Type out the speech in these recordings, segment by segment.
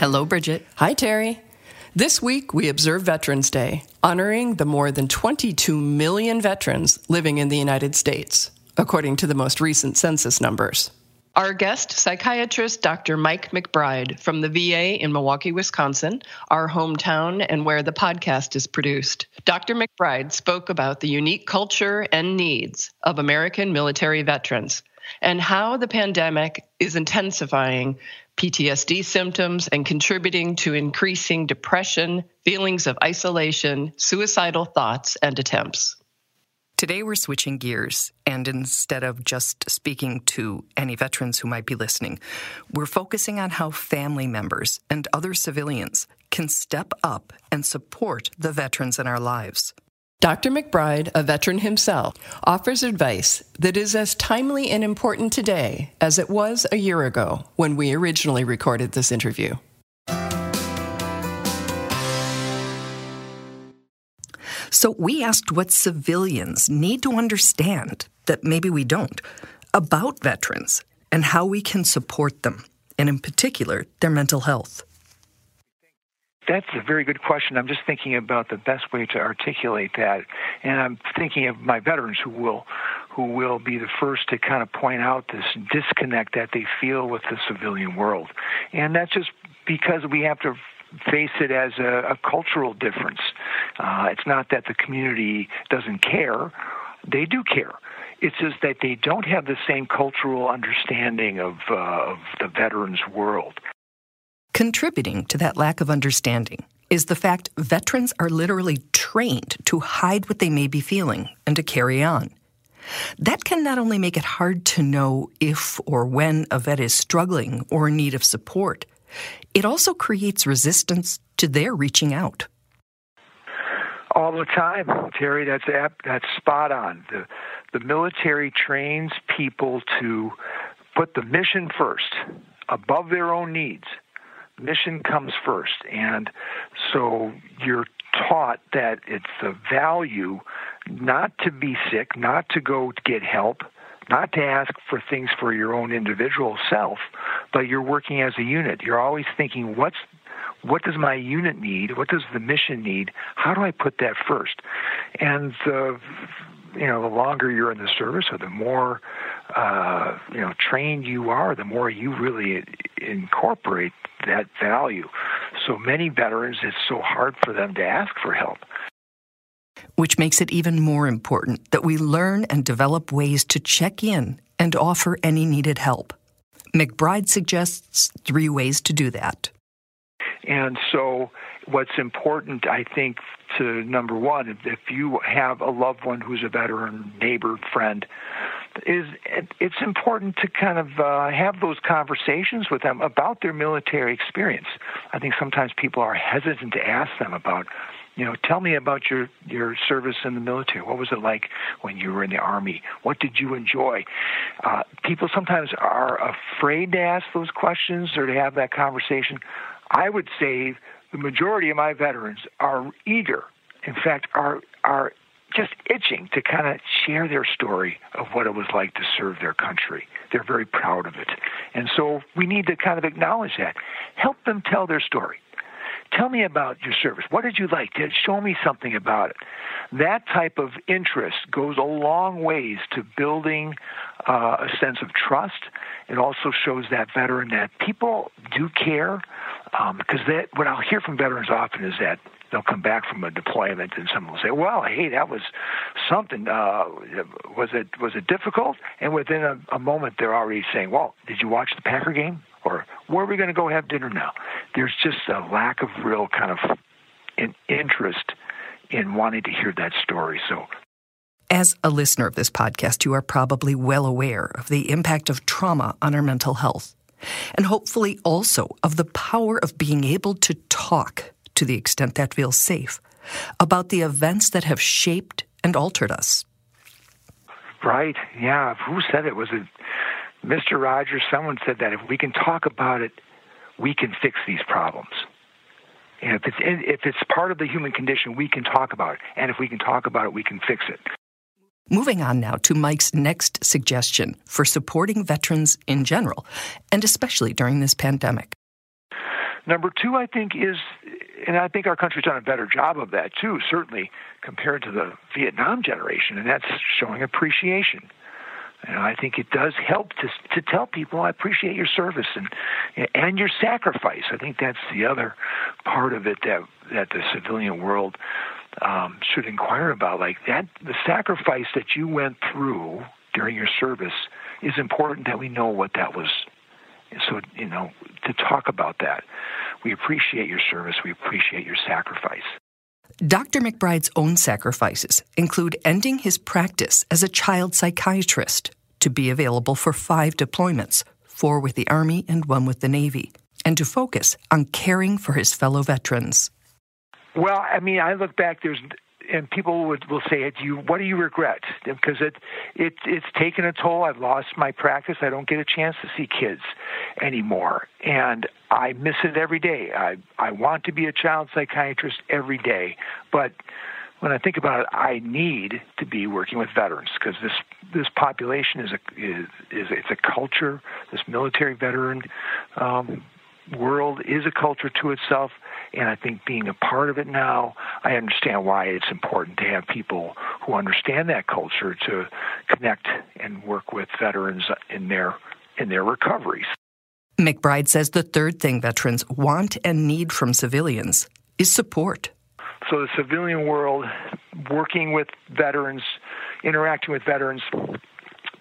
Hello, Bridget. Hi, Terry. This week, we observe Veterans Day, honoring the more than 22 million veterans living in the United States, according to the most recent census numbers. Our guest, psychiatrist Dr. Mike McBride from the VA in Milwaukee, Wisconsin, our hometown and where the podcast is produced. Dr. McBride spoke about the unique culture and needs of American military veterans and how the pandemic is intensifying PTSD symptoms and contributing to increasing depression, feelings of isolation, suicidal thoughts, and attempts. Today, we're switching gears, and instead of just speaking to any veterans who might be listening, we're focusing on how family members and other civilians can step up and support the veterans in our lives. Dr. McBride, a veteran himself, offers advice that is as timely and important today as it was a year ago when we originally recorded this interview. So we asked what civilians need to understand that maybe we don't about veterans and how we can support them, and in particular, their mental health that's a very good question. I'm just thinking about the best way to articulate that, and I'm thinking of my veterans who will who will be the first to kind of point out this disconnect that they feel with the civilian world, and that's just because we have to face it as a, a cultural difference. Uh, it's not that the community doesn't care; they do care. It's just that they don't have the same cultural understanding of, uh, of the veterans world. Contributing to that lack of understanding is the fact veterans are literally trained to hide what they may be feeling and to carry on. That can not only make it hard to know if or when a vet is struggling or in need of support, it also creates resistance to their reaching out. All the time, Terry. That's that's spot on. The the military trains people to put the mission first, above their own needs mission comes first. And so you're taught that it's a value not to be sick, not to go get help, not to ask for things for your own individual self, but you're working as a unit. You're always thinking, what's what does my unit need? What does the mission need? How do I put that first? And the you know, the longer you're in the service or the more uh, you know trained you are, the more you really incorporate that value. So many veterans, it's so hard for them to ask for help. Which makes it even more important that we learn and develop ways to check in and offer any needed help. McBride suggests three ways to do that. And so, what's important, I think, to number one, if you have a loved one who's a veteran, neighbor, friend, is it's important to kind of uh, have those conversations with them about their military experience. I think sometimes people are hesitant to ask them about you know, tell me about your your service in the military. What was it like when you were in the army? What did you enjoy? Uh, people sometimes are afraid to ask those questions or to have that conversation. I would say the majority of my veterans are eager. In fact, are are just itching to kind of share their story of what it was like to serve their country. They're very proud of it. And so we need to kind of acknowledge that. Help them tell their story. Tell me about your service. What did you like? Show me something about it. That type of interest goes a long ways to building uh, a sense of trust. It also shows that veteran that people do care. Because um, that what I'll hear from veterans often is that they'll come back from a deployment and someone will say, "Well, hey, that was something. Uh, was it was it difficult?" And within a, a moment, they're already saying, "Well, did you watch the Packer game?" Or where are we going to go have dinner now? There's just a lack of real kind of an interest in wanting to hear that story. So as a listener of this podcast, you are probably well aware of the impact of trauma on our mental health, and hopefully also of the power of being able to talk to the extent that feels safe, about the events that have shaped and altered us. Right. Yeah. Who said it? Was it Mr. Rogers? Someone said that if we can talk about it, we can fix these problems. And if it's if it's part of the human condition, we can talk about it. And if we can talk about it, we can fix it. Moving on now to Mike's next suggestion for supporting veterans in general, and especially during this pandemic. Number two, I think, is and I think our country's done a better job of that too, certainly compared to the Vietnam generation, and that's showing appreciation. And I think it does help to to tell people I appreciate your service and and your sacrifice. I think that's the other part of it that that the civilian world um, should inquire about. Like that, the sacrifice that you went through during your service is important that we know what that was. So you know to talk about that. We appreciate your service. We appreciate your sacrifice. Dr. McBride's own sacrifices include ending his practice as a child psychiatrist to be available for five deployments four with the Army and one with the Navy and to focus on caring for his fellow veterans. Well, I mean, I look back, there's and people would will say "Do you what do you regret? Because it it it's taken a toll. I've lost my practice. I don't get a chance to see kids anymore. And i miss it every day. I i want to be a child psychiatrist every day. But when I think about it, I need to be working with veterans because this this population is a is, is it's a culture. This military veteran um, world is a culture to itself, and I think being a part of it now, I understand why it's important to have people who understand that culture to connect and work with veterans in their in their recoveries. McBride says the third thing veterans want and need from civilians is support. So the civilian world, working with veterans, interacting with veterans,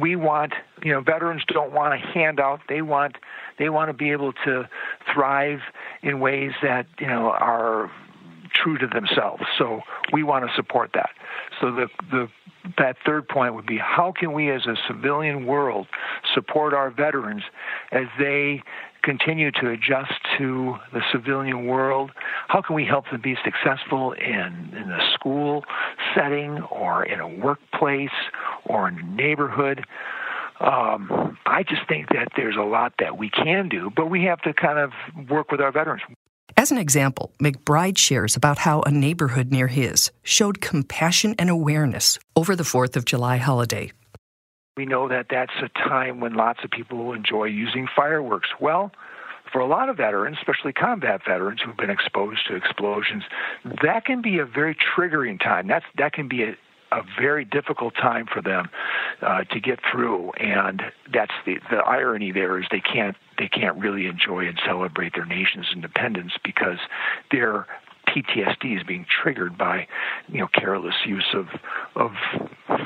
we want you know veterans don't want a handout. They want they want to be able to thrive in ways that you know are true to themselves. So we want to support that. So the the that third point would be how can we as a civilian world support our veterans as they continue to adjust to the civilian world? How can we help them be successful in, in a school setting or in a workplace or in a neighborhood? Um, I just think that there's a lot that we can do, but we have to kind of work with our veterans. As an example, McBride shares about how a neighborhood near his showed compassion and awareness over the 4th of July holiday. We know that that's a time when lots of people enjoy using fireworks. Well, for a lot of veterans, especially combat veterans who've been exposed to explosions, that can be a very triggering time. That's that can be a, a very difficult time for them uh, to get through, and that's the the irony there is they can't they can't really enjoy and celebrate their nation's independence because their PTSD is being triggered by you know careless use of of,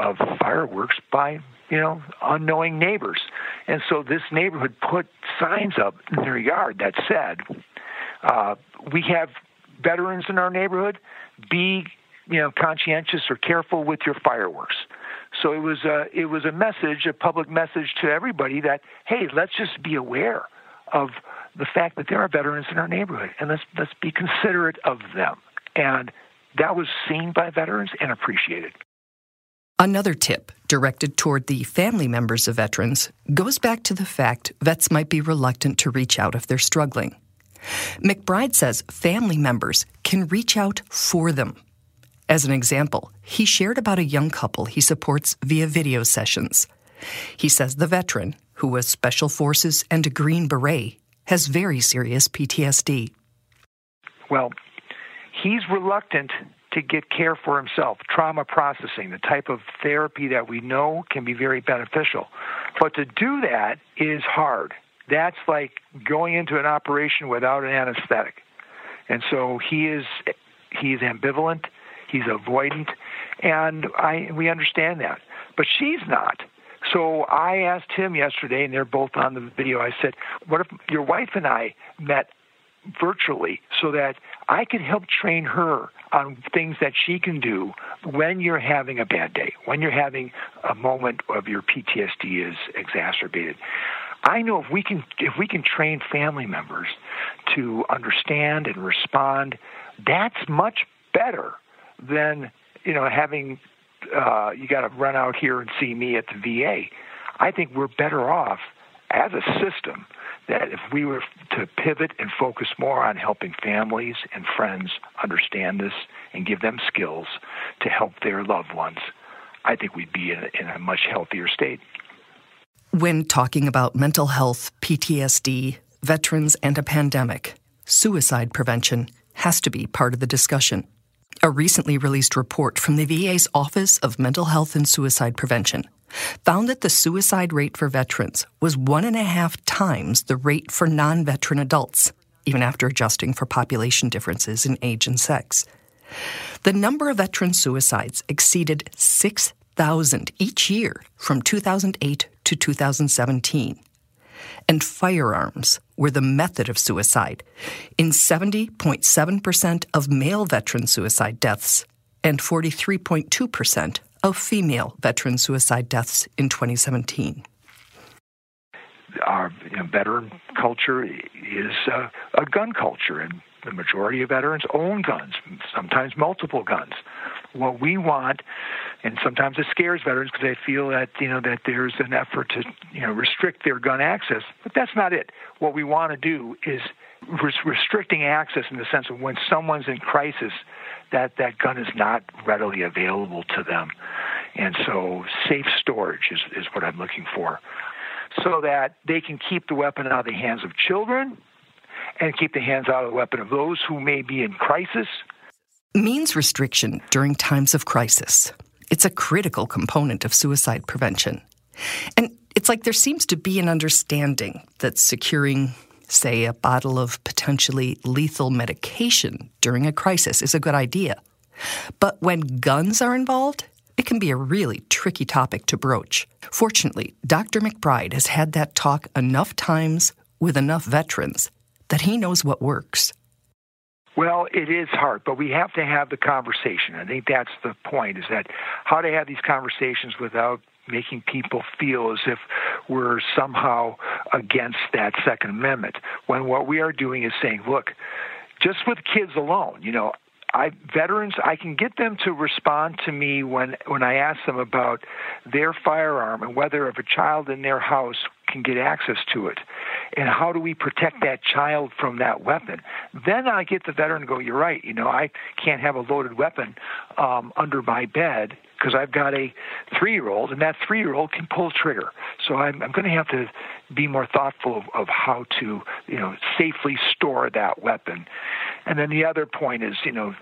of fireworks by you know unknowing neighbors, and so this neighborhood put signs up in their yard that said, uh, "We have veterans in our neighborhood. Be you know conscientious or careful with your fireworks." So it was a it was a message, a public message to everybody that hey, let's just be aware of the fact that there are veterans in our neighborhood, and let's let's be considerate of them. And that was seen by veterans and appreciated. Another tip directed toward the family members of veterans goes back to the fact vets might be reluctant to reach out if they're struggling. McBride says family members can reach out for them as an example, he shared about a young couple he supports via video sessions. He says the veteran, who was Special Forces and a Green Beret, has very serious PTSD. Well, he's reluctant to get care for himself, trauma processing, the type of therapy that we know can be very beneficial. But to do that is hard. that's like going into an operation without an anesthetic. And so he is he is ambivalent, he's avoidant, and I we understand that. But she's not. So I asked him yesterday, and they're both on the video. I said, "What if your wife and I met virtually so that I could help train her on things that she can do when you're having a bad day, when you're having a moment of your PTSD is exacerbated. I know if we can if we can train family members to understand and respond, that's much better than you know having uh, you got to run out here and see me at the VA. I think we're better off as a system that if we were to pivot and focus more on helping families and friends understand this and give them skills to help their loved ones, I think we'd be in in a much healthier state. When talking about mental health, PTSD, veterans, and a pandemic, suicide prevention has to be part of the discussion. A recently released report from the VA's Office of Mental Health and Suicide Prevention found that the suicide rate for veterans was one and a half times the rate for non veteran adults, even after adjusting for population differences in age and sex. The number of veteran suicides exceeded 6,000 each year from 2008 to 2017. And firearms were the method of suicide in 70.7% of male veteran suicide deaths and 43.2% of female veteran suicide deaths in 2017. Our you know, veteran culture is uh, a gun culture, and the majority of veterans own guns, sometimes multiple guns. What we want, and sometimes it scares veterans because they feel that you know that there's an effort to you know restrict their gun access, but that's not it. What we want to do is restricting access in the sense of when someone's in crisis, that that gun is not readily available to them. And so safe storage is, is what I'm looking for so that they can keep the weapon out of the hands of children and keep the hands out of the weapon of those who may be in crisis. Means restriction during times of crisis. It's a critical component of suicide prevention. And it's like there seems to be an understanding that securing say, a bottle of potentially lethal medication during a crisis is a good idea. But when guns are involved, it can be a really tricky topic to broach. Fortunately, Dr. McBride has had that talk enough times with enough veterans that he knows what works. Well, it is hard, but we have to have the conversation. I think that's the point is that how to have these conversations without making people feel as if we're somehow against that Second Amendment. When what we are doing is saying, look, just with kids alone, you know, I veterans I can get them to respond to me when when I ask them about their firearm and whether if a child in their house can get access to it and how do we protect that child from that weapon then I get the veteran go you're right you know I can't have a loaded weapon um, under my bed because I've got a three year old, and that three year old can pull trigger. So I'm, I'm going to have to be more thoughtful of, of how to, you know, safely store that weapon. And then the other point is, you know,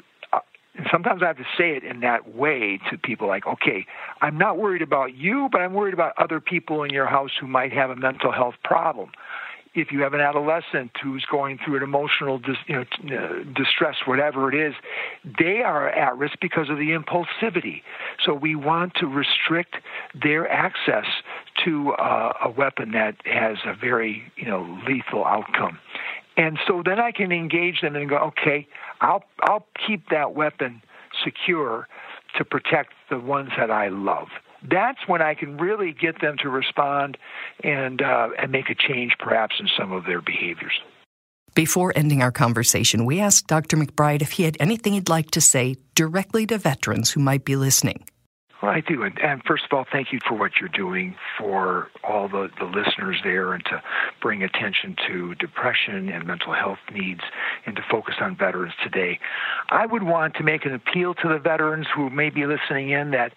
uh, sometimes I have to say it in that way to people like, okay, I'm not worried about you, but I'm worried about other people in your house who might have a mental health problem if you have an adolescent who's going through an emotional dis, you know, uh, distress, whatever it is, they are at risk because of the impulsivity. So we want to restrict their access to uh, a weapon that has a very you know lethal outcome. And so then I can engage them and go, okay, I'll I'll keep that weapon secure to protect the ones that I love that's when I can really get them to respond and uh, and make a change, perhaps in some of their behaviors. Before ending our conversation, we asked Dr. McBride if he had anything he'd like to say directly to veterans who might be listening. Well, I do. And, and, first of all, thank you for what you're doing for all the, the listeners there and to bring attention to depression and mental health needs and to focus on veterans today. I would want to make an appeal to the veterans who may be listening in that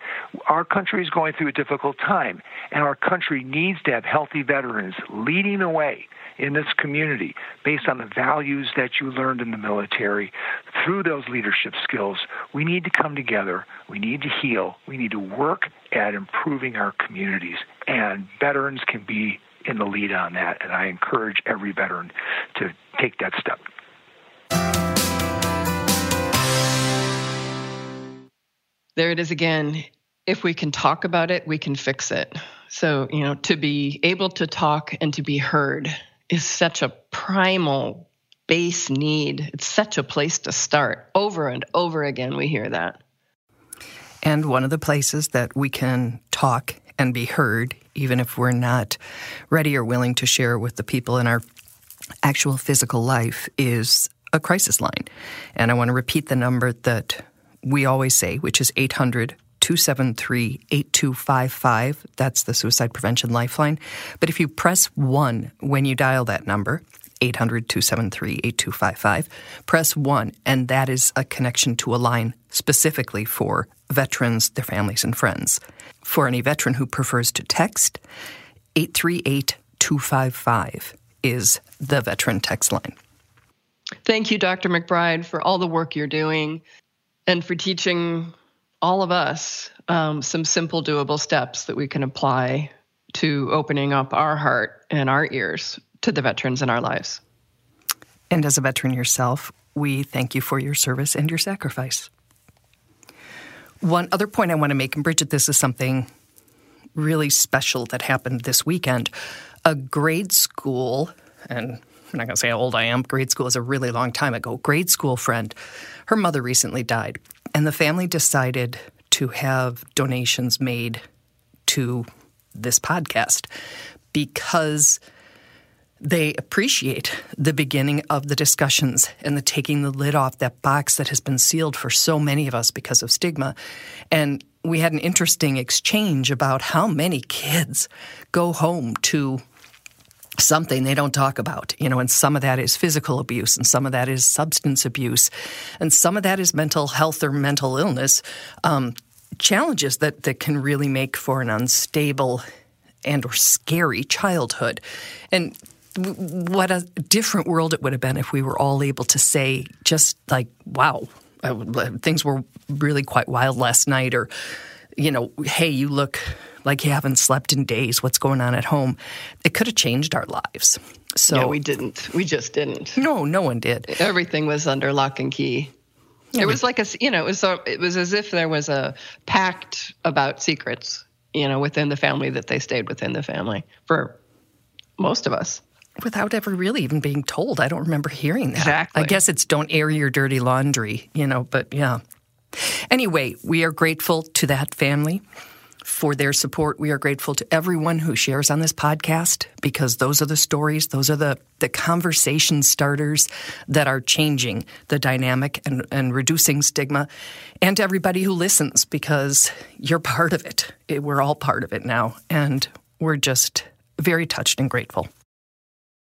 our country is going through a difficult time, and our country needs to have healthy veterans leading the way in this community based on the values that you learned in the military through those leadership skills. We need to come together. We need to heal. We need to work at improving our communities. And veterans can be in the lead on that, and I encourage every veteran to take that step. There it is again. If we can talk about it, we can fix it. So, you know, to be able to talk and to be heard is such a primal base need. It's such a place to start. Over and over again, we hear that. And one of the places that we can talk and be heard, even if we're not ready or willing to share with the people in our actual physical life, is a crisis line. And I want to repeat the number that we always say, which is 800 273 8255. That's the suicide prevention lifeline. But if you press 1 when you dial that number, 800 273 8255, press 1, and that is a connection to a line specifically for veterans, their families, and friends. For any veteran who prefers to text, 838 255 is the veteran text line. Thank you, Dr. McBride, for all the work you're doing and for teaching all of us um, some simple, doable steps that we can apply to opening up our heart and our ears to the veterans in our lives. And as a veteran yourself, we thank you for your service and your sacrifice. One other point I want to make, and Bridget, this is something really special that happened this weekend. A grade school, and I'm not going to say how old I am, grade school is a really long time ago, grade school friend, her mother recently died. And the family decided to have donations made to this podcast because they appreciate the beginning of the discussions and the taking the lid off that box that has been sealed for so many of us because of stigma. And we had an interesting exchange about how many kids go home to something they don't talk about, you know, and some of that is physical abuse and some of that is substance abuse and some of that is mental health or mental illness. Um, challenges that, that can really make for an unstable and or scary childhood. And what a different world it would have been if we were all able to say just like wow things were really quite wild last night or you know hey you look like you haven't slept in days. What's going on at home? It could have changed our lives. So yeah, we didn't. We just didn't. No no one did. Everything was under lock and key. Yeah, it was like a you know it was a, it was as if there was a pact about secrets you know within the family that they stayed within the family for most of us without ever really even being told. I don't remember hearing that. Exactly. I guess it's don't air your dirty laundry, you know, but yeah. Anyway, we are grateful to that family for their support. We are grateful to everyone who shares on this podcast because those are the stories, those are the, the conversation starters that are changing the dynamic and, and reducing stigma. And to everybody who listens because you're part of it. We're all part of it now. And we're just very touched and grateful.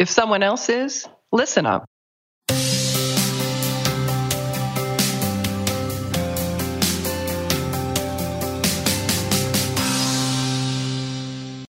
If someone else is, listen up.